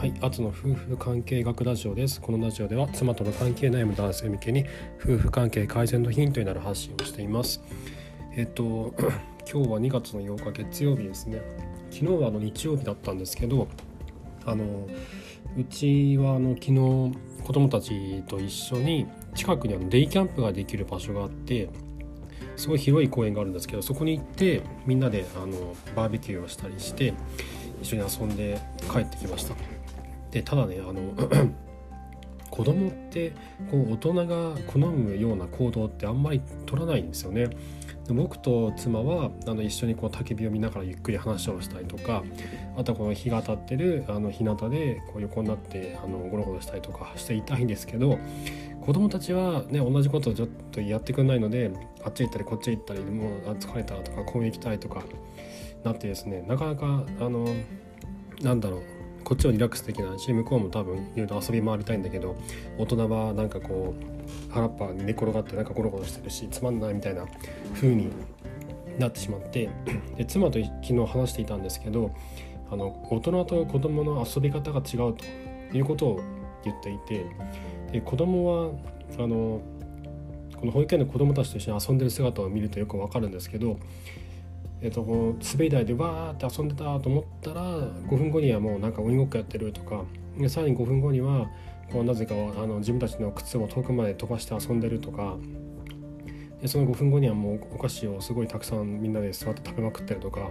はい、アツの夫婦関係学ラジオです。このラジオでは妻との関係悩む男性向けに夫婦関係改善のヒントになる発信をしています。えっと 今日は2月の8日月曜日ですね。昨日はあの日曜日だったんですけど、あのうちはあの昨日子供たちと一緒に近くにあのデイキャンプができる場所があって。すごい広い公園があるんですけどそこに行ってみんなであのバーベキューをしたりして一緒に遊んで帰ってきましたでただねあの 子供ってこう大人が好むような行動ってあんまり取らないんですよね。僕と妻はあの一緒にこう焚き火を見ながらゆっくり話をしたりとかあとはこの日が当たってるあの日向でこう横になってあのゴロゴロしたりとかしていたいんですけど子供たちはね同じことをちょっとやってくれないのであっち行ったりこっち行ったりもう疲れたとか公園行きたいとかなってですねなかなかあのなんだろうこっちはリラックスできないし向こうも多分いろいろ遊び回りたいんだけど大人はなんかこう腹っぱ寝転がってなんかゴロゴロしてるしつまんないみたいな風になってしまってで妻と昨日話していたんですけどあの大人と子供の遊び方が違うということを言っていてで子供はあのこの保育園の子供たちと一緒に遊んでる姿を見るとよくわかるんですけどえーと、こう滑り台でわーって遊んでたと思ったら5分後にはもうなんか鬼ごっこやってるとかでさらに5分後にはこうなぜかあの自分たちの靴を遠くまで飛ばして遊んでるとかでその5分後にはもうお菓子をすごいたくさんみんなで座って食べまくってるとか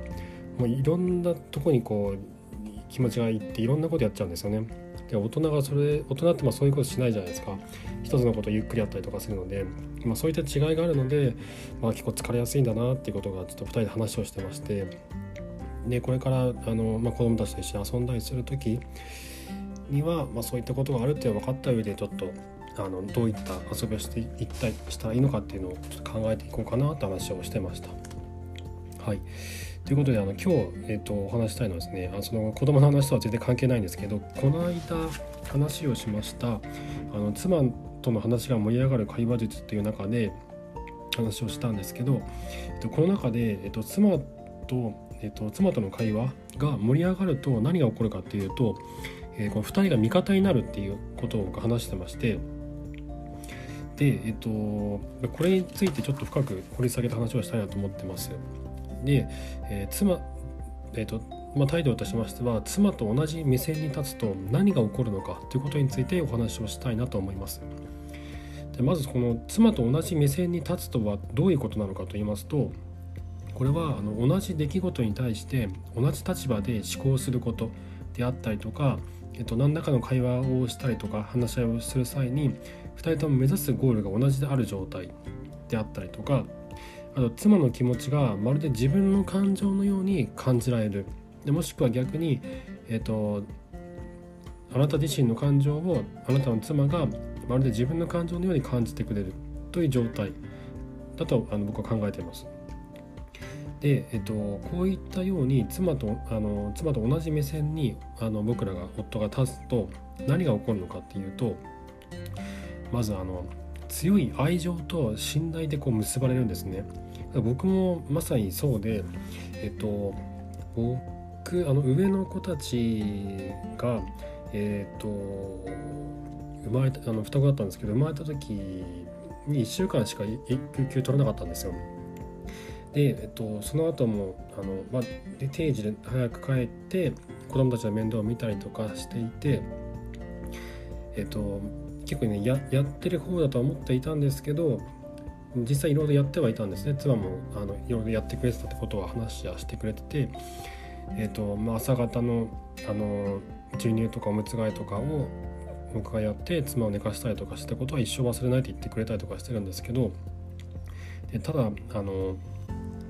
もういろんなとこにこう気持ちがいっていろんなことやっちゃうんですよね。で大人がそれ大人ってまあそういうことしないじゃないですか一つのことゆっくりやったりとかするので、まあ、そういった違いがあるので、まあ、結構疲れやすいんだなっていうことがちょっと2人で話をしてましてでこれからあの、まあ、子供たちと一緒に遊んだりする時には、まあ、そういったことがあるって分かった上でちょっとあのどういった遊びをしていったりしたらいいのかっていうのをちょっと考えていこうかなって話をしてました。はいということであの今日、えーと、お話したいのはですねあその子供の話とは全然関係ないんですけどこの間話をしましたあの妻との話が盛り上がる会話術っていう中で話をしたんですけど、えっと、この中で、えっと、妻と、えっと、妻との会話が盛り上がると何が起こるかっていうと、えー、この2人が味方になるっていうことを話してましてで、えっと、これについてちょっと深く掘り下げた話をしたいなと思ってます。で、えー、妻、えーとまあ、タイトルとしましては妻と同じ目線に立つと何が起こるのかということについてお話をしたいなと思います。でまずこの妻と同じ目線に立つとはどういうことなのかと言いますとこれはあの同じ出来事に対して同じ立場で思考することであったりとか、えっと、何らかの会話をしたりとか話し合いをする際に2人とも目指すゴールが同じである状態であったりとかあと妻の気持ちがまるで自分の感情のように感じられる。でもしくは逆に、えーと、あなた自身の感情をあなたの妻がまるで自分の感情のように感じてくれる。という状態。だとあの僕は考えています。で、えっと、こういったように妻とあの妻と同じ目線にあの僕らが夫が立つと何が起こるのかっていうとまずあの強い愛情と信頼でこう結ばれるんですね。僕もまさにそうでえっと僕あの上の子たちがえっと生まれたあの双子だったんですけど生まれた時に1週間しか育休取らなかったんですよ。で、えっと、その後もあの、まあ、定時で早く帰って子供たちの面倒を見たりとかしていてえっと結構ねやってる方だとは思っていたんですけど実際いろいろやってはいたんですね。妻もあのいろいろやってくれてたってことは話はしてくれてて、えーとまあ、朝方のあの授乳とかおむつ替えとかを僕がやって妻を寝かしたりとかしたことは一生忘れないって言ってくれたりとかしてるんですけどでただあの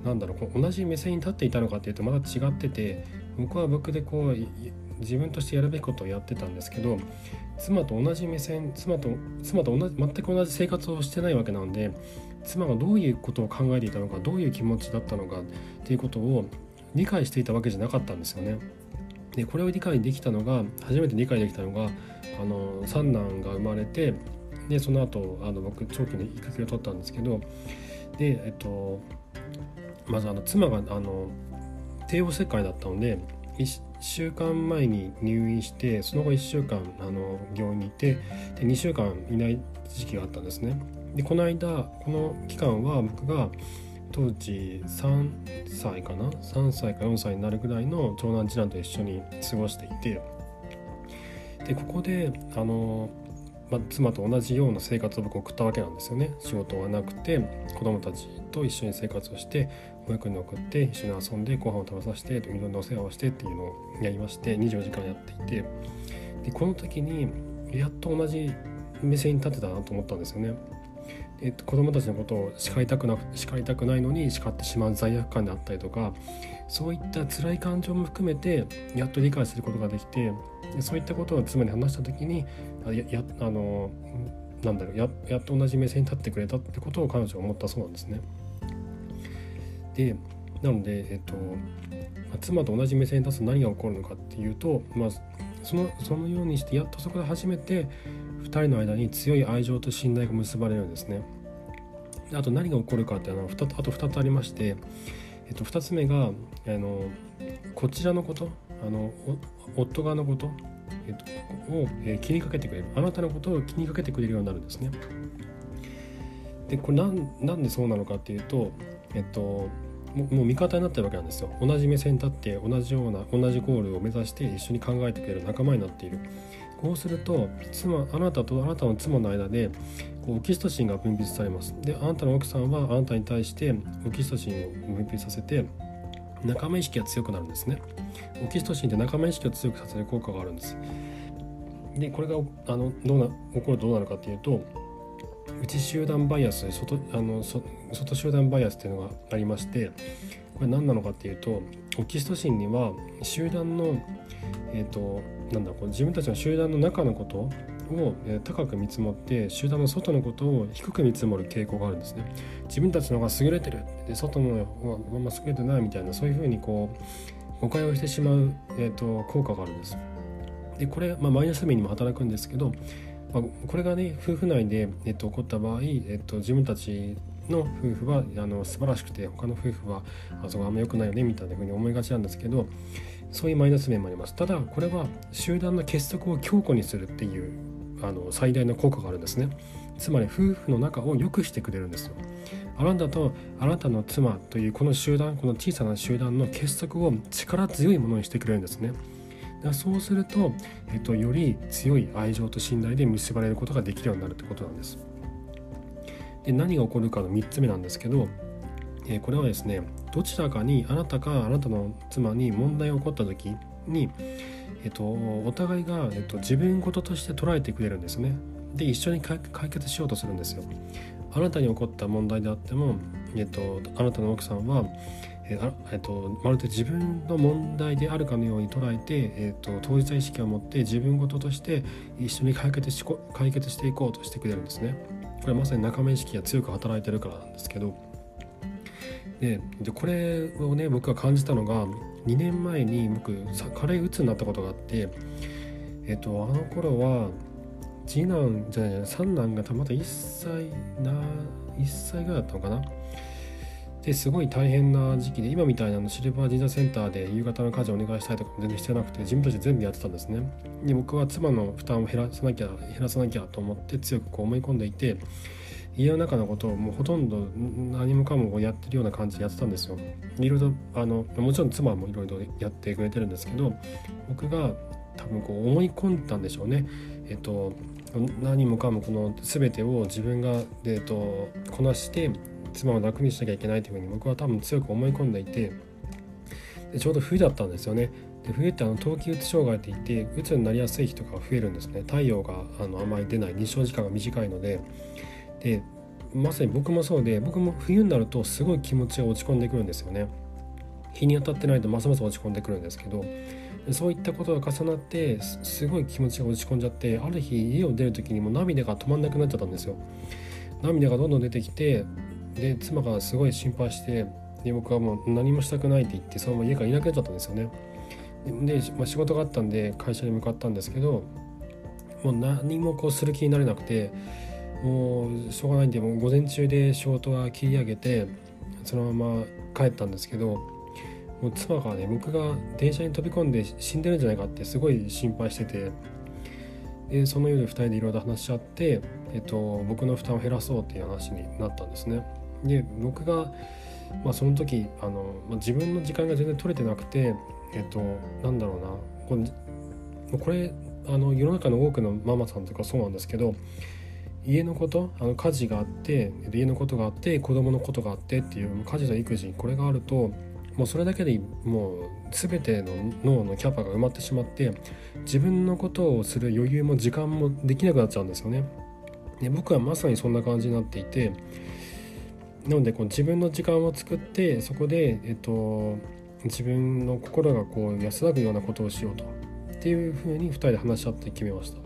なんだろう同じ目線に立っていたのかっていうとまた違ってて僕は僕でこう自分としてやるべきことをやってたんですけど妻と同じ目線妻と妻と同じ全く同じ生活をしてないわけなので妻がどういうことを考えていたのかどういう気持ちだったのかっていうことを理解していたわけじゃなかったんですよね。でこれを理解できたのが初めて理解できたのがあの三男が生まれてでその後あの僕長期の育休を取ったんですけどでえっとまずあの妻があの帝王切開だったので1週間前に入院してその後1週間あの病院にいてで2週間いない時期があったんですね。でこの間この期間は僕が当時3歳かな？3歳か4歳になるぐらいの長男次男と一緒に過ごしていてでここであの、ま、妻と同じような生活を僕送ったわけなんですよね仕事はなくて子供たちと一緒に生活をして保育園に送って一緒に遊んでご飯を食べさせていろんなお世話をしてっていうのをやりまして24時間やっていてでこの時にやっと同じ目線に立てたなと思ったんですよね。えっと、子供たちのことを叱りたくな叱りたくないのに叱ってしまう罪悪感であったりとかそういった辛い感情も含めてやっと理解することができてそういったことを妻に話した時にあやあのなんだろうややっと同じ目線に立ってくれたってことを彼女は思ったそうなんですね。でなので、えっとまあ、妻と同じ目線に立つと何が起こるのかっていうと、まあ、そのそのようにしてやっとそこで初めて2人の間に強い愛情と信頼が結ばれるんですね。あと何が起こるかっていうのはあと2つありまして、えっと、2つ目があのこちらのことあの夫側のこと、えっと、を、えー、気にかけてくれるあなたのことを気にかけてくれるようになるんですね。でこれなんなんでそうなのかっていうと、えっと、もう味方になってるわけなんですよ。同じ目線に立って同じような同じゴールを目指して一緒に考えてくれる仲間になっている。こうすると妻あなたとあなたの妻の間でこうオキシトシンが分泌されます。であなたの奥さんはあなたに対してオキシトシンを分泌させて仲間意識が強くなるんですね。オキシトシンって仲間意識を強くさせる効果があるんです。でこれがあのどうな起こるとどうなるかっていうと内集団バイアス外あの外集団バイアスっていうのがありましてこれ何なのかっていうとオキシトシンには集団のえっ、ー、となんだこう自分たちの集団の中のことを、高く見積もって集団の外のことを低く見積もる傾向があるんですね。自分たちの方が優れてるで外の方があんま優れてないみたいなそういうふうにこう誤解をしてしまう、えーと、効果があるんです。でこれ、まあ、マイナス面にも働くんですけど、まあ、これがね夫婦内で、えーと、起こった場合、えーと、自分たちの夫婦はあの素晴らしくて他の夫婦はあそこあんま良くないよねみたいな風に思いがちなんですけどそういうマイナス面もあります。ただこれは集団の結束を強固にするっていうあの最大の効果があるんですね。つまり夫婦の仲を良くしてくれるんですよ。あなたとあなたの妻というこの集団この小さな集団の結束を力強いものにしてくれるんですね。だそうすると、えっと、より強い愛情と信頼で結ばれることができるようになるってことなんです。で何が起こるかの3つ目なんですけどえこれはですねどちらかにあなたかあなたの妻に問題が起こった時に、えっと、お互いが、えっと、自分事として捉えてくれるんですね。で一緒に解決しようとするんですよ。あなたに起こった問題であっても、えっと、あなたの奥さんはえーえっと、まるで自分の問題であるかのように捉えて、えっと、当事者意識を持って自分事として一緒に解決し解決していこうとしてくれるんですね。これまさに仲間意識が強く働いてるからなんですけどででこれをね僕が感じたのが2年前に僕軽いうつになったことがあってえっとあの頃は次男じゃない三男がたまだ1歳な1歳ぐらいだったのかなですごい大変な時期で今みたいなのシルバー神社センターで夕方の家事をお願いしたいとかも全然してなくて自分たちで全部やってたんですねで僕は妻の負担を減らさなきゃ減らさなきゃと思って強くこう思い込んでいて家の中のことをもうほとんど何もかもやってるような感じでやってたんですよ。いろいろあのもちろん妻もいろいろやってくれてるんですけど僕が多分こう思い込んだんでしょうね。えっと何もかもこの全てを自分が、えっと、こなして妻を楽にしなきゃいけないというふうに僕は多分強く思い込んでいてでちょうど冬だったんですよね。で冬ってあの冬季うつ障害って言ってうつになりやすい人が増えるんですね。太陽があのあまり出ない。日照時間が短いので。でまさに僕もそうで僕も冬になるとすごい気持ちが落ち込んでくるんですよね。日に当たってないとますます落ち込んでくるんですけど。そういったことが重なってすごい気持ちが落ち込んじゃってある日家を出る時にも涙が止まんなくなっちゃったんですよ。涙がどんどん出てきてで妻がすごい心配してで僕はもう何もしたくないって言ってそのまま家からいなくなっちゃったんですよねで、まあ、仕事があったんで会社に向かったんですけどもう何もこうする気になれなくてもうしょうがないんでもう午前中で仕事は切り上げてそのまま帰ったんですけどもう妻がね僕が電車に飛び込んで死んでるんじゃないかってすごい心配しててでその夜2人でいろいろ話し合って、えっと、僕の負担を減らそうっていう話になったんですね。で僕が、まあ、その時あの、まあ、自分の時間が全然取れてなくてえっとなんだろうなこれこれあの世の中の多くのママさんとかそうなんですけど家のことあの家事があって家のことがあって子供のことがあってっていう家事と育児これがあるともうそれだけでもう全ての脳のキャパが埋まってしまって自分のことをする余裕も時間もできなくなっちゃうんですよね。で僕はまさにそんな感じになっていてなのでこう自分の時間を作ってそこで、えっと、自分の心がこう安らぐようなことをしようとっていうふうに2人で話し合って決めました。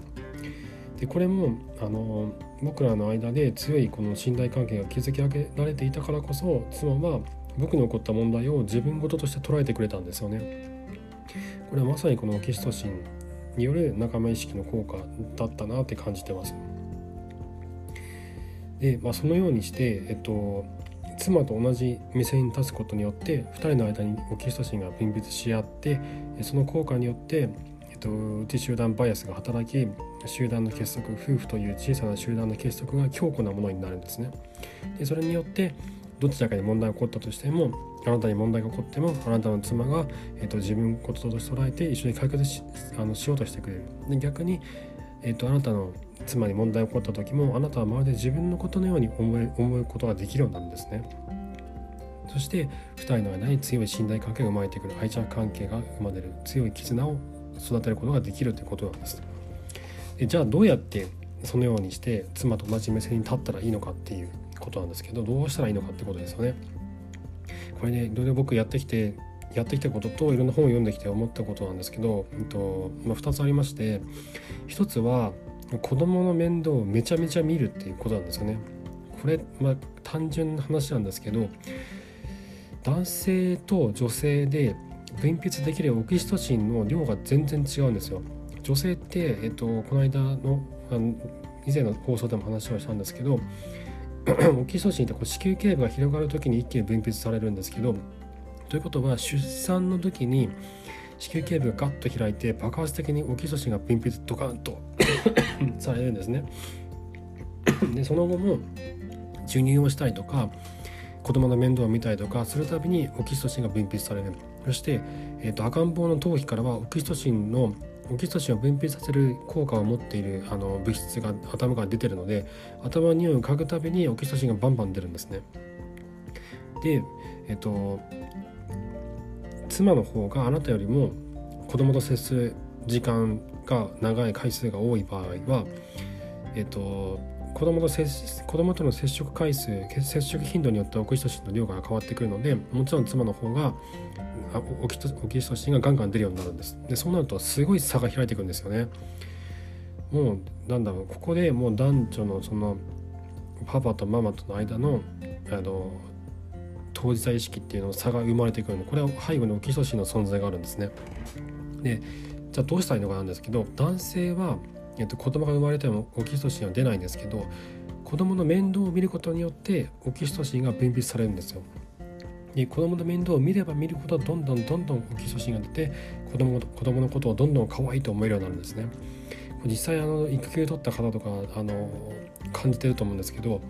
でこれもあの僕らの間で強いこの信頼関係が築き上げられていたからこそ妻は僕に起こった問題を自分事として捉えてくれたんですよね。これはまさにこのオキシトシンによる仲間意識の効果だったなって感じてます。で、まあ、そのようにして、えっと、妻と同じ目線に立つことによって2人の間にオキシトシンが分泌し合ってその効果によって、えっと、内集団バイアスが働き集団の結束夫婦という小さな集団の結束が強固なものになるんですね。でそれによってどちらかに問題が起こったとしてもあなたに問題が起こってもあなたの妻が、えーと、自分事として捉えて一緒に解決しあのしようとしてくれるで逆に、えーと、あなたの妻に問題が起こった時もあなたはまるで自分のことのように思い思うことができるようになるんですね。そして2人の間に強い信頼関係が生まれてくる。愛着関係が生まれる。強い絆を育てることができるということなんです。でじゃあどうやってそのようにして妻と同じ目線に立ったらいいのかっていうことなんですけどどうしたらいいのかってことですよね。これねいろいろ僕やってきてやってきたことといろんな本を読んできて思ったことなんですけど、えっとまあ、2つありまして1つは子供の面倒をめちゃめちゃ見るっていうことなんですよね。これ、まあ、単純な話なんですけど男性と女性で分泌できるオキシトシンの量が全然違うんですよ。女性って、えっと、この間のあの以前の放送でも話をしたんですけど オキシトシンってこう子宮頸部が広がる時に一気に分泌されるんですけどということは出産の時に子宮頸部がガッと開いて爆発的にオキシトシンが分泌ドカンと されるんですね。でその後も授乳をしたりとか子供の面倒を見たりとかするたびにオキシトシンが分泌されるそして、えーと赤ん坊の頭皮からはオキシトシンのオキシトシンを分泌させる効果を持っているあの物質が頭から出てるので頭の匂いを嗅ぐたびにオキシトシンがバンバン出るんですね。でえっと妻の方があなたよりも子供と接する時間が長い回数が多い場合はえっと子供と接子供との接触回数接触頻度によってオキシトシンの量が変わってくるのでもちろん妻の方がオキオキシトシンがガンガン出るようになるんです。でそうなるとすごい差が開いていくんですよね。もうなんだろうここでもう男女のそのパパとママとの間のあの当事者意識っていうの差が生まれてくるの。これは背後にオキシトシンの存在があるんですね。でじゃあどうしたらいいのかなんですけど男性は、えっと、子供が生まれてもオキシトシンは出ないんですけど子供の面倒を見ることによってオキシトシンが分泌されるんですよ。で子供の面倒を見れば見るほどどんどんどんどんオキシトシンが出て子供子供のことをどんどん可愛いと思えるようになるんですね。実際あの育休取った方とかあの感じてると思うんですけど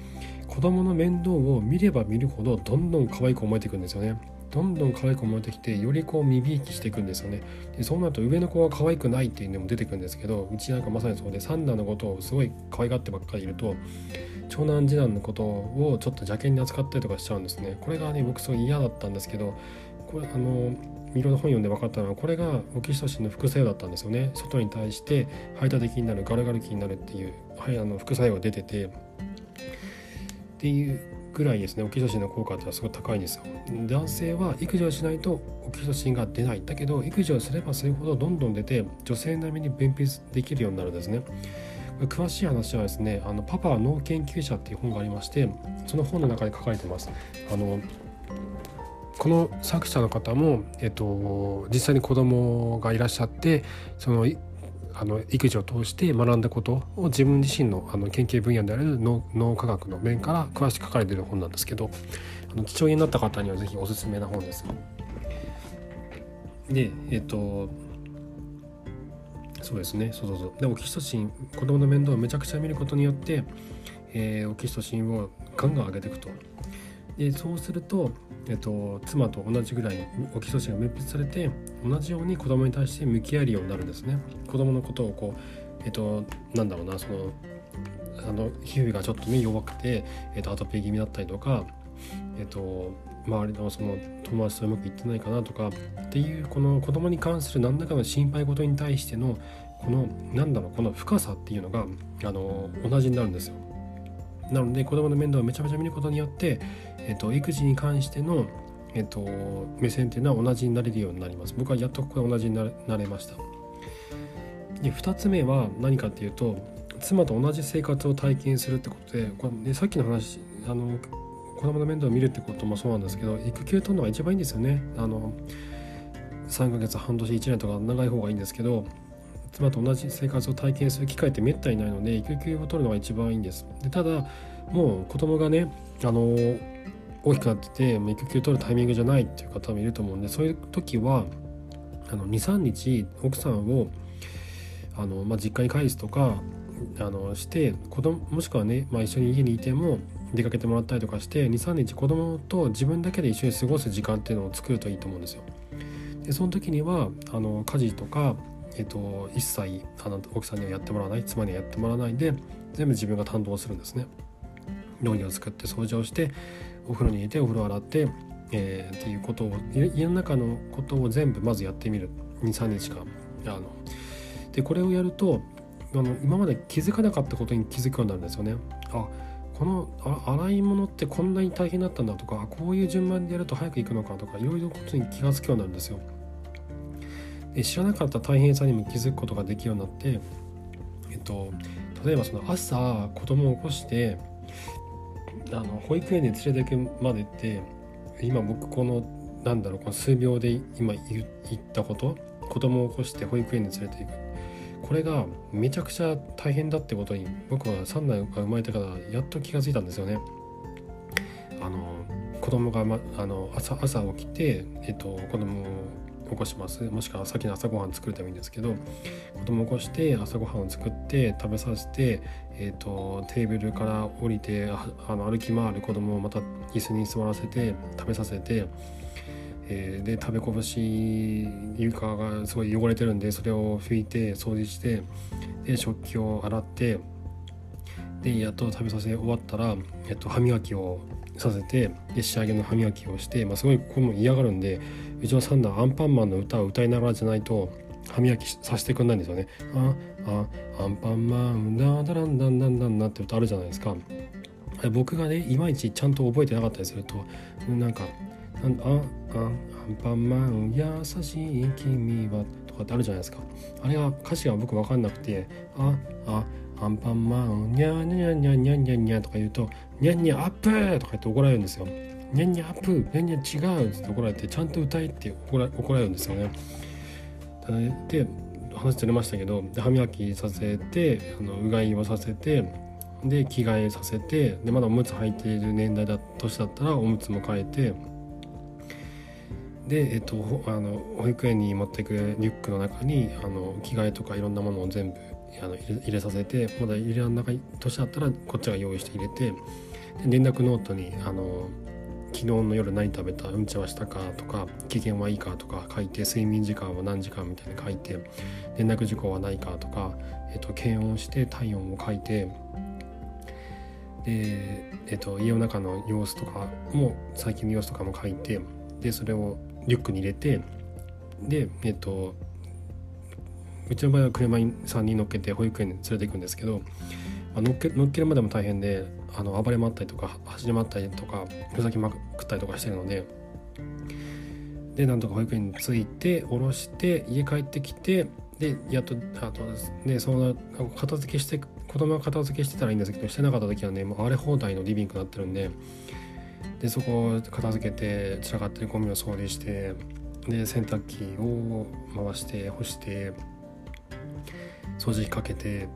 子供の面倒を見れば見るほどどんどん可愛く思えていくんですよね。どんどん可愛く思えてきてよりこう身びいきしていくんですよね。でそうなると上の子は可愛くないっていうのも出てくるんですけどうちなんかまさにそうで三男のことをすごい可愛がってばっかりいると長男次男のことをちょっと邪険に扱ったりとかしちゃうんですね。これがね僕すごい嫌だったんですけどこれあのいろんな本読んで分かったのはこれがオキシトシンの副作用だったんですよね。外に対して排他的になるガルガル気になるっていう、はい、あの副作用が出ててっていうぐらいですねオキシトシンの効果ってのはすごい高いんですよ。男性は育児をしないとオキシトシンが出ない。だけど育児をすればするほどどんどん出て女性並みに分泌できるようになるんですね。詳しい話はですね「あのパパは脳研究者」っていう本がありましてその本の中で書かれてます。あのこの作者の方も、えっと、実際に子供がいらっしゃってそのあの育児を通して学んだことを自分自身のあの研究分野である脳科学の面から詳しく書かれている本なんですけどあの父親になった方には是非おすすめな本です。でえっとそうですね。そうそうそう。でオキシトシン子供の面倒をめちゃくちゃ見ることによって、えー、オキシトシンをガンガン上げていくと。でそうすると、えっと、妻と同じぐらいオキシトシンが分泌されて同じように子供に対して向き合えるようになるんですね子供のことをこうえっとなんだろうなそのあの皮膚がちょっとね弱くて、えっと、アトピー気味だったりとかえっと周りのその友達とうまくいってないかなとかっていうこの子供に関する何らかの心配事に対してのこのなんだろうこの深さっていうのがあの同じになるんですよ。なので子供の面倒をめちゃめちゃ見ることによって、えっと、育児に関しての、えっと、目線っていうのは同じになれるようになります。僕はやっとここで同じになれました。で2つ目は何かっていうと妻と同じ生活を体験するってことでこれ、ね、さっきの話あの子供の面倒を見るってこともそうなんですけど育休取るのが一番いいんですよねあの3ヶ月半年1年とか長い方がいいんですけど妻と同じ生活を体験する機会ってめったにないので育休を取るのが一番いいんですでただもう子供がねあの大きくなってて育休取るタイミングじゃないっていう方もいると思うんでそういう時は23日奥さんをあの、まあ、実家に帰すとかあのして子供もしくはね、まあ、一緒に家にいても出かけてもらったりとかして23日子供と自分だけで一緒に過ごす時間っていうのを作るといいと思うんですよ。でその時にはあの家事とか、えっと、一切あの奥さんにはやってもらわない妻にはやってもらわないで全部自分が担当するんですね。料理を作って掃除をしてお風呂に入れてお風呂洗って、えー、っていうことを家の中のことを全部まずやってみる23日間。あのでこれをやるとあの今まで気づかなかったことに気づくようになるんですよね。あこの洗い物ってこんなに大変だったんだとかこういう順番でやると早く行くのかとかいろいろことに気が付くようになるんですよ。で知らなかった大変さにも気づくことができるようになって、えっと、例えばその朝子供を起こしてあの保育園に連れて行くまでって今僕このなんだろうこの数秒で今言ったこと子供を起こして保育園に連れて行くこれがめちゃくちゃ大変だってことに僕は三男が生まれてからやっと気が付いたんですよね。あの子供が、ま、あの朝朝起きて、えっと、子供起こします。もしくは先の朝ごはん作るためにですけど子供起こして朝ごはんを作って食べさせて、えーと、テーブルから降りてあの歩き回る子供をまた椅子に座らせて食べさせてえー、で食べこぼし床がすごい汚れてるんでそれを拭いて掃除してで食器を洗ってでやっと食べさせ終わったら、えっと、歯磨きをさせてで仕上げの歯磨きをして、まあ、すごいここも嫌がるんでうちの三男アンパンマンの歌を歌いながらじゃないと歯磨きさせてくんないんですよね。ああアンパンマンダダランダンダンダンなって歌あるじゃないですか。僕がねいまいちちゃんと覚えてなかったりするとなんかああアンパンマン優しい君はとかってあるじゃないですかあれが歌詞が僕分かんなくてああアンパンマンニャニャニャニャニャニャとか言うとニャニャアップとか言って怒られるんですよニャニャアップニャニャ違うって怒られてちゃんと歌えって怒ら怒られるんですよね。で話ずれましたけど歯磨きさせてあのうがいをさせてで着替えさせてでまだおむつ履いている年代だ年だったらおむつも変えてで、えっと、あの保育園に持っていくリュックの中にあの着替えとかいろんなものを全部あの入れ入れさせてまだ入れらんない年だったらこっちが用意して入れてで連絡ノートにあの昨日の夜何食べた？うんちはしたか？とか機嫌はいいか？とか書いて睡眠時間は何時間？みたいに書いて連絡事項はないか？とか、えっと、検温して体温を書いてで、えっと、家の中の様子とかも最近の様子とかも書いてでそれをリュックに入れてでえっとうちの場合は車に3人乗っけて保育園に連れて行くんですけど、まあ、乗っけ乗っけるまでも大変であの暴れ回ったりとか走り回ったりとかふざけまくったりとかしてるので。でなんとか保育園に着いて降ろして家帰ってきてでやっとあとでその片付けして子供が片付けしてたらいいんですけどしてなかった時はねもう荒れ放題のリビングになってるんで。でそこを片付けて散らかってるゴミを掃除してで洗濯機を回して干して掃除機かけて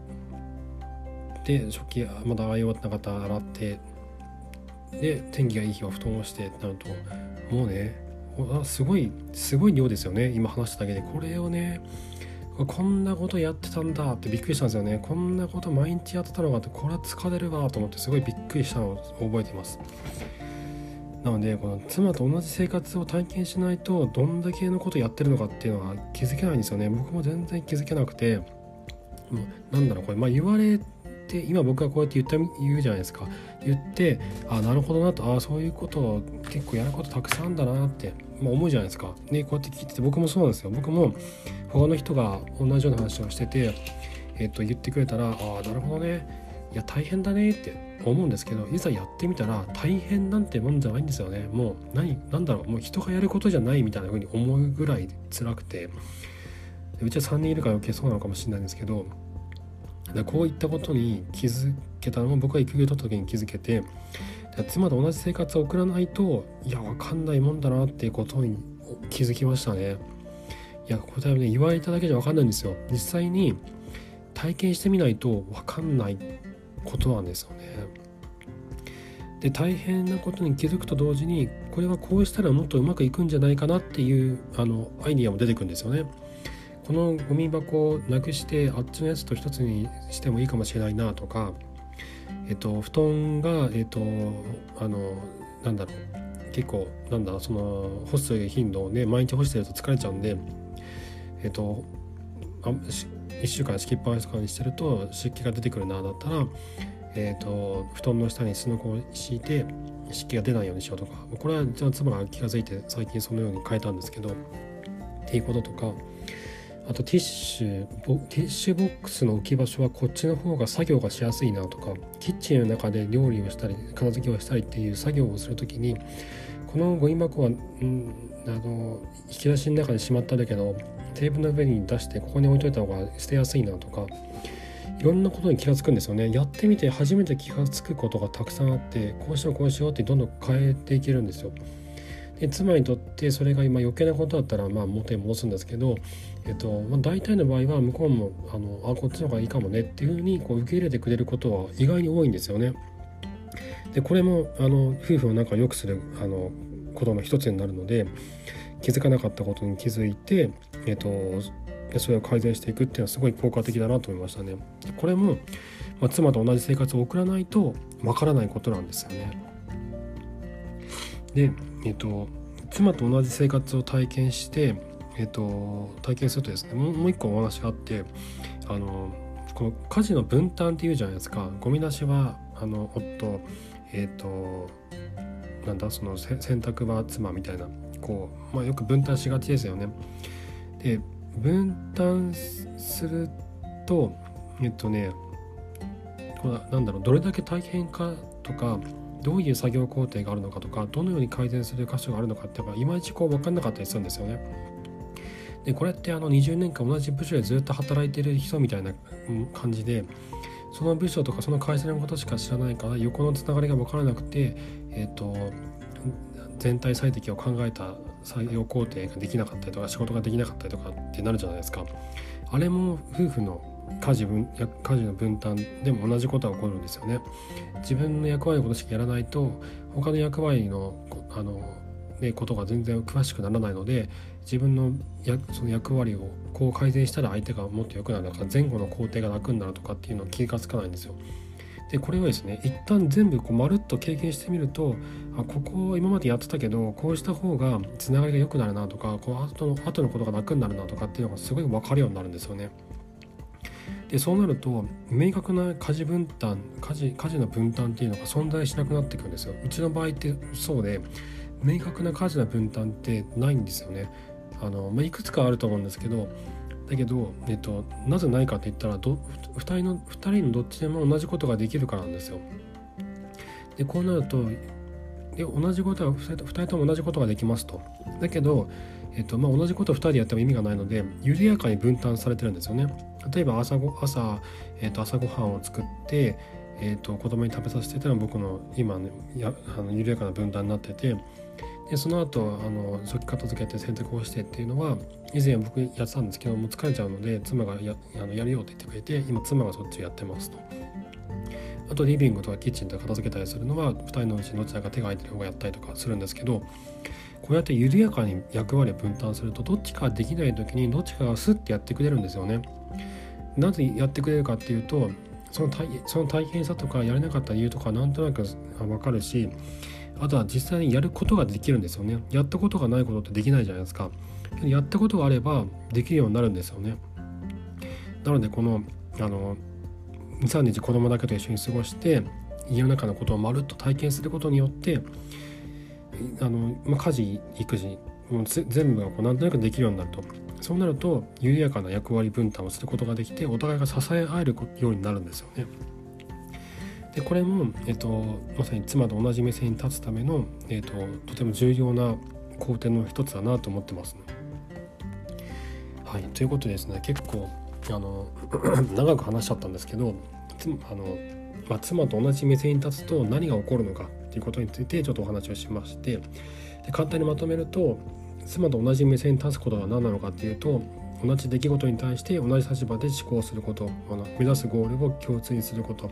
で食器まだ洗い終わったら洗ってで天気がいい日は布団をしてってなるともうねすごいすごい量ですよね。今話しただけで。これをねこんなことやってたんだってびっくりしたんですよね。こんなこと毎日やってたのかってこれは疲れるわと思ってすごいびっくりしたのを覚えています。なのでこの妻と同じ生活を体験しないとどんだけのことやってるのかっていうのは気づけないんですよね。僕も全然気づけなくてもうなんだろうこれ。まあ言われて今僕がこうやって言った言うじゃないですか。言ってあなるほどなと。あそういうこと結構やることたくさんあるんだなって、まあ、思うじゃないですか。ねこうやって聞いてて僕もそうなんですよ。僕も他の人が同じような話をしてて、えっと、言ってくれたらああなるほどね。いや大変だねって思うんですけどいざやってみたら大変なんてもんじゃないんですよね。もう何なんだろう。もう人がやることじゃないみたいな風に思うぐらい辛くて。うちは3人いるから余計そうなのかもしれないんですけどこういったことに気づけたのも僕は育休取った時に気づけて妻と同じ生活を送らないといや分かんないもんだなっていうことに気づきましたね。いやこれはね言われただけじゃ分かんないんですよ。実際に体験してみないと分かんないことなんですよね。で大変なことに気づくと同時にこれはこうしたらもっとうまくいくんじゃないかなっていうあのアイディアも出てくるんですよね。このゴミ箱をなくしてあっちのやつと一つにしてもいいかもしれないなとかえっと布団がえっとあのなんだろう。結構なんだその干す頻度をね毎日干してると疲れちゃうんでえっとあ1週間敷きっぱなしとかにしてると湿気が出てくるなだったらえーと、布団の下にすのこを敷いて湿気が出ないようにしようとか。これはじゃあ妻が気が付いて最近そのように変えたんですけどっていうこととかあとティッシュティッシュボックスの置き場所はこっちの方が作業がしやすいなとかキッチンの中で料理をしたり片付けをしたりっていう作業をする時にこのゴミ箱は、うん、あの引き出しの中にしまったんだけどテーブルの上に出してここに置いといた方が捨てやすいなとかいろんなことに気が付くんですよね。やってみて初めて気が付くことがたくさんあってこうしようこうしようってどんどん変えていけるんですよ。で妻にとってそれが今余計なことだったらまあ元に戻すんですけど、えっとまあ、大体の場合は向こうもあのあこっちの方がいいかもねっていうふうにこう受け入れてくれることは意外に多いんですよね。でこれもあの夫婦を仲良くするあのことの一つになるので気づかなかったことに気づいて、えっと、それを改善していくっていうのはすごい効果的だなと思いましたね。これも、まあ、妻と同じ生活を送らないとわからないことなんですよね。でえっと、妻と同じ生活を体験して、えっと、体験するとですねもう一個お話があってあのこの家事の分担っていうじゃないですかゴミ出しはあの夫えっとなんだその洗濯は妻みたいなこう、まあ、よく分担しがちですよね。で分担するとえっとねこれなんだろうどれだけ大変かとかどういう作業工程があるのかとかどのように改善する箇所があるのかっていうのがいまいちこう分かんなかったりするんですよね。でこれってあの20年間同じ部署でずっと働いてる人みたいな感じでその部署とかその会社のことしか知らないから横のつながりが分からなくて、えーと、全体最適を考えた作業工程ができなかったりとか仕事ができなかったりとかってなるじゃないですか。あれも夫婦の家事分家事の分担でも同じことが起こるんですよね。自分の役割のことしかやらないと他の役割のあの、ね、ことが全然詳しくならないので自分のやその役割をこう改善したら相手がもっと良くなるとか前後の工程が楽になるとかっていうのは気が付かないんですよ。でこれはですね一旦全部こうまるっと経験してみるとあここ今までやってたけどこうした方がつながりが良くなるなとかこう後の後のことが楽になるなとかっていうのがすごい分かるようになるんですよね。でそうなると明確な家事分担家事家事の分担っていうのが存在しなくなってくるんですようちの場合ってそうで明確な家事の分担ってないんですよねあの、まあ、いくつかあると思うんですけどだけど、えっと、なぜないかって言ったらど2人の2人のどっちでも同じことができるからなんですよ。でこうなるとで同じことは 2, 2人とも同じことができますと。だけどえっとまあ、同じことを2人でやっても意味がないので緩やかに分担されてるんですよね。例えば朝ご朝、えっと、朝ごはんを作って、えっと、子供に食べさせてたのは僕の今、ね、やあの緩やかな分担になっててでその後あの食器片付けて洗濯をしてっていうのは以前僕やってたんですけどもう疲れちゃうので妻がやあのやるよって言ってくれて今妻がそっちをやってますと。あとリビングとかキッチンとか片付けたりするのは2人のうちどちらか手が空いてる方がやったりとかするんですけどこうやって緩やかに役割を分担するとどっちかできない時にどっちかがスッてやってくれるんですよね。なぜやってくれるかっていうとその大その大変さとかやれなかった理由とかなんとなく分かるしあとは実際にやることができるんですよね。やったことがないことってできないじゃないですか。やったことがあればできるようになるんですよね。なのでこのあの23日子供だけと一緒に過ごして家の中のことをまるっと体験することによってあの、まあ、家事育児もう全部がこうなんとなくできるようになるとそうなると緩やかな役割分担をすることができてお互いが支え合えるようになるんですよね。でこれも、えっと、まさに妻と同じ目線に立つための、えっと、とても重要な工程の一つだなと思ってますね。はい、ということでですね結構あの 長く話しちゃったんですけどあの、まあ、妻と同じ目線に立つと何が起こるのかっていうことについてちょっとお話をしましてで簡単にまとめると妻と同じ目線に立つことが何なのかっていうと同じ出来事に対して同じ立場で思考することあの目指すゴールを共通にすること。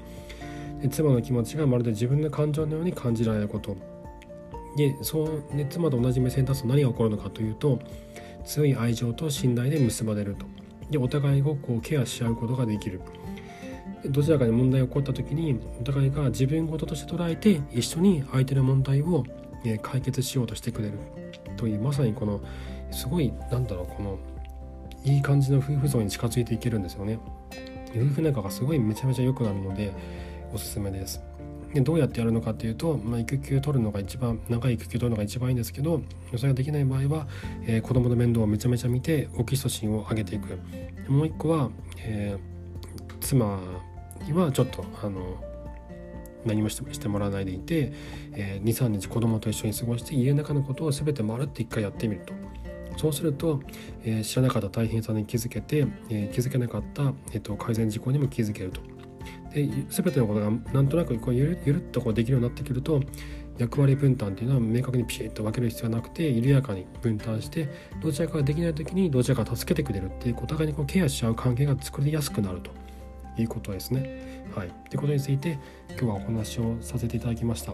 で妻の気持ちがまるで自分の感情のように感じられること。でそうで妻と同じ目線に立つと何が起こるのかというと強い愛情と信頼で結ばれると。でお互いをこうケアし合うことができる。どちらかに問題が起こった時にお互いが自分事として捉えて一緒に相手の問題を解決しようとしてくれる。というまさにこのすごいなんだろうこのいい感じの夫婦像に近づいていけるんですよね。夫婦仲がすごいめちゃめちゃ良くなるのでおすすめです。でどうやってやるのかっていうと、まあ、育休取るのが一番長い育休取るのが一番いいんですけどそれができない場合は、えー、子供の面倒をめちゃめちゃ見てオキシトシンを上げていく。もう一個は、えー、妻にはちょっとあの何もしてもらわないでいて、えー、23日子供と一緒に過ごして家の中のことを全てまるって一回やってみると。そうすると、えー、知らなかった大変さに気づけて、えー、気づけなかった、えーと改善事項にも気づけると。で全てのことがなんとなくこうゆるゆるっとこうできるようになってくると役割分担っていうのは明確にピシッと分ける必要はなくて緩やかに分担してどちらかができない時にどちらかが助けてくれるっていうお互いにこうケアし合う関係が作りやすくなると。いうことですね。はい、ってことについて今日はお話をさせていただきました。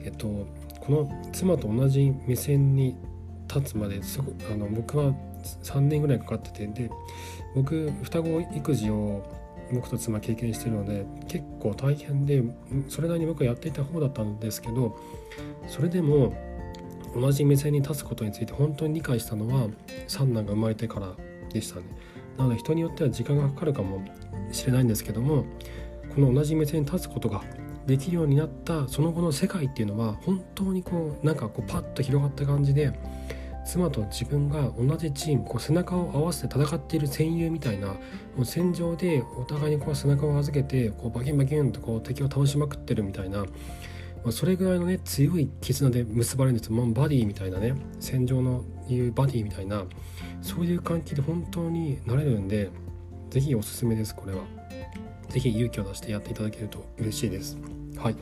えっとこの妻と同じ目線に立つまですごあの僕は3年ぐらいかかっててで僕双子育児を僕と妻経験してるので結構大変でそれなりに僕はやっていた方だったんですけどそれでも同じ目線に立つことについて本当に理解したのは三男が生まれてからでしたね。なので人によっては時間がかかるかもしれないんですけどもこの同じ目線に立つことができるようになったその後の世界っていうのは本当にこうなんかこうパッと広がった感じで妻と自分が同じチームこう背中を合わせて戦っている戦友みたいなもう戦場でお互いにこう背中を預けてこうバキンバキンとこう敵を倒しまくってるみたいな、まあ、それぐらいのね強い絆で結ばれるんです。もうバディみたいなね戦場のいうバディみたいなそういう関係で本当になれるんで是非おすすめですこれは。是非勇気を出してやっていただけると嬉しいです。はい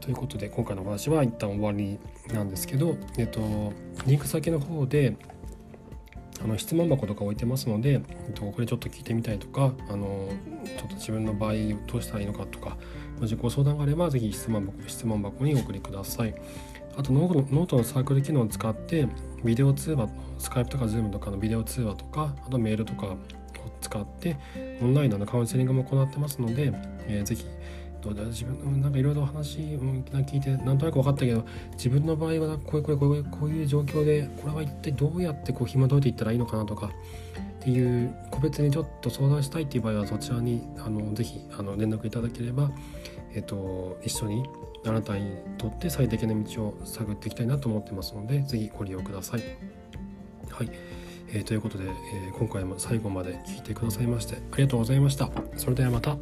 ということで今回の話は一旦終わりなんですけど、えっと、リンク先の方であの質問箱とか置いてますので、えっと、これちょっと聞いてみたいとかあのちょっと自分の場合どうしたらいいのかとかもしご相談があれば是非質問箱質問箱にお送りください。あとノートのサークル機能を使ってビデオ通話 Skype とか Zoom とかのビデオ通話とかあとメールとかを使ってオンラインのカウンセリングも行ってますので、えー、ぜひどうだ自分なんかいろいろ話を聞いてなんとなく分かったけど自分の場合はこういうこういうこういう状況でこれは一体どうやってこう紐解いていったらいいのかなとかっていう個別にちょっと相談したいっていう場合はそちらにあのぜひあの連絡いただければ、えっと、一緒にあなたにとって最適な道を探っていきたいなと思ってますので是非ご利用ください。はい、えー、ということで、えー、今回も最後まで聞いてくださいましてありがとうございました。それではまた。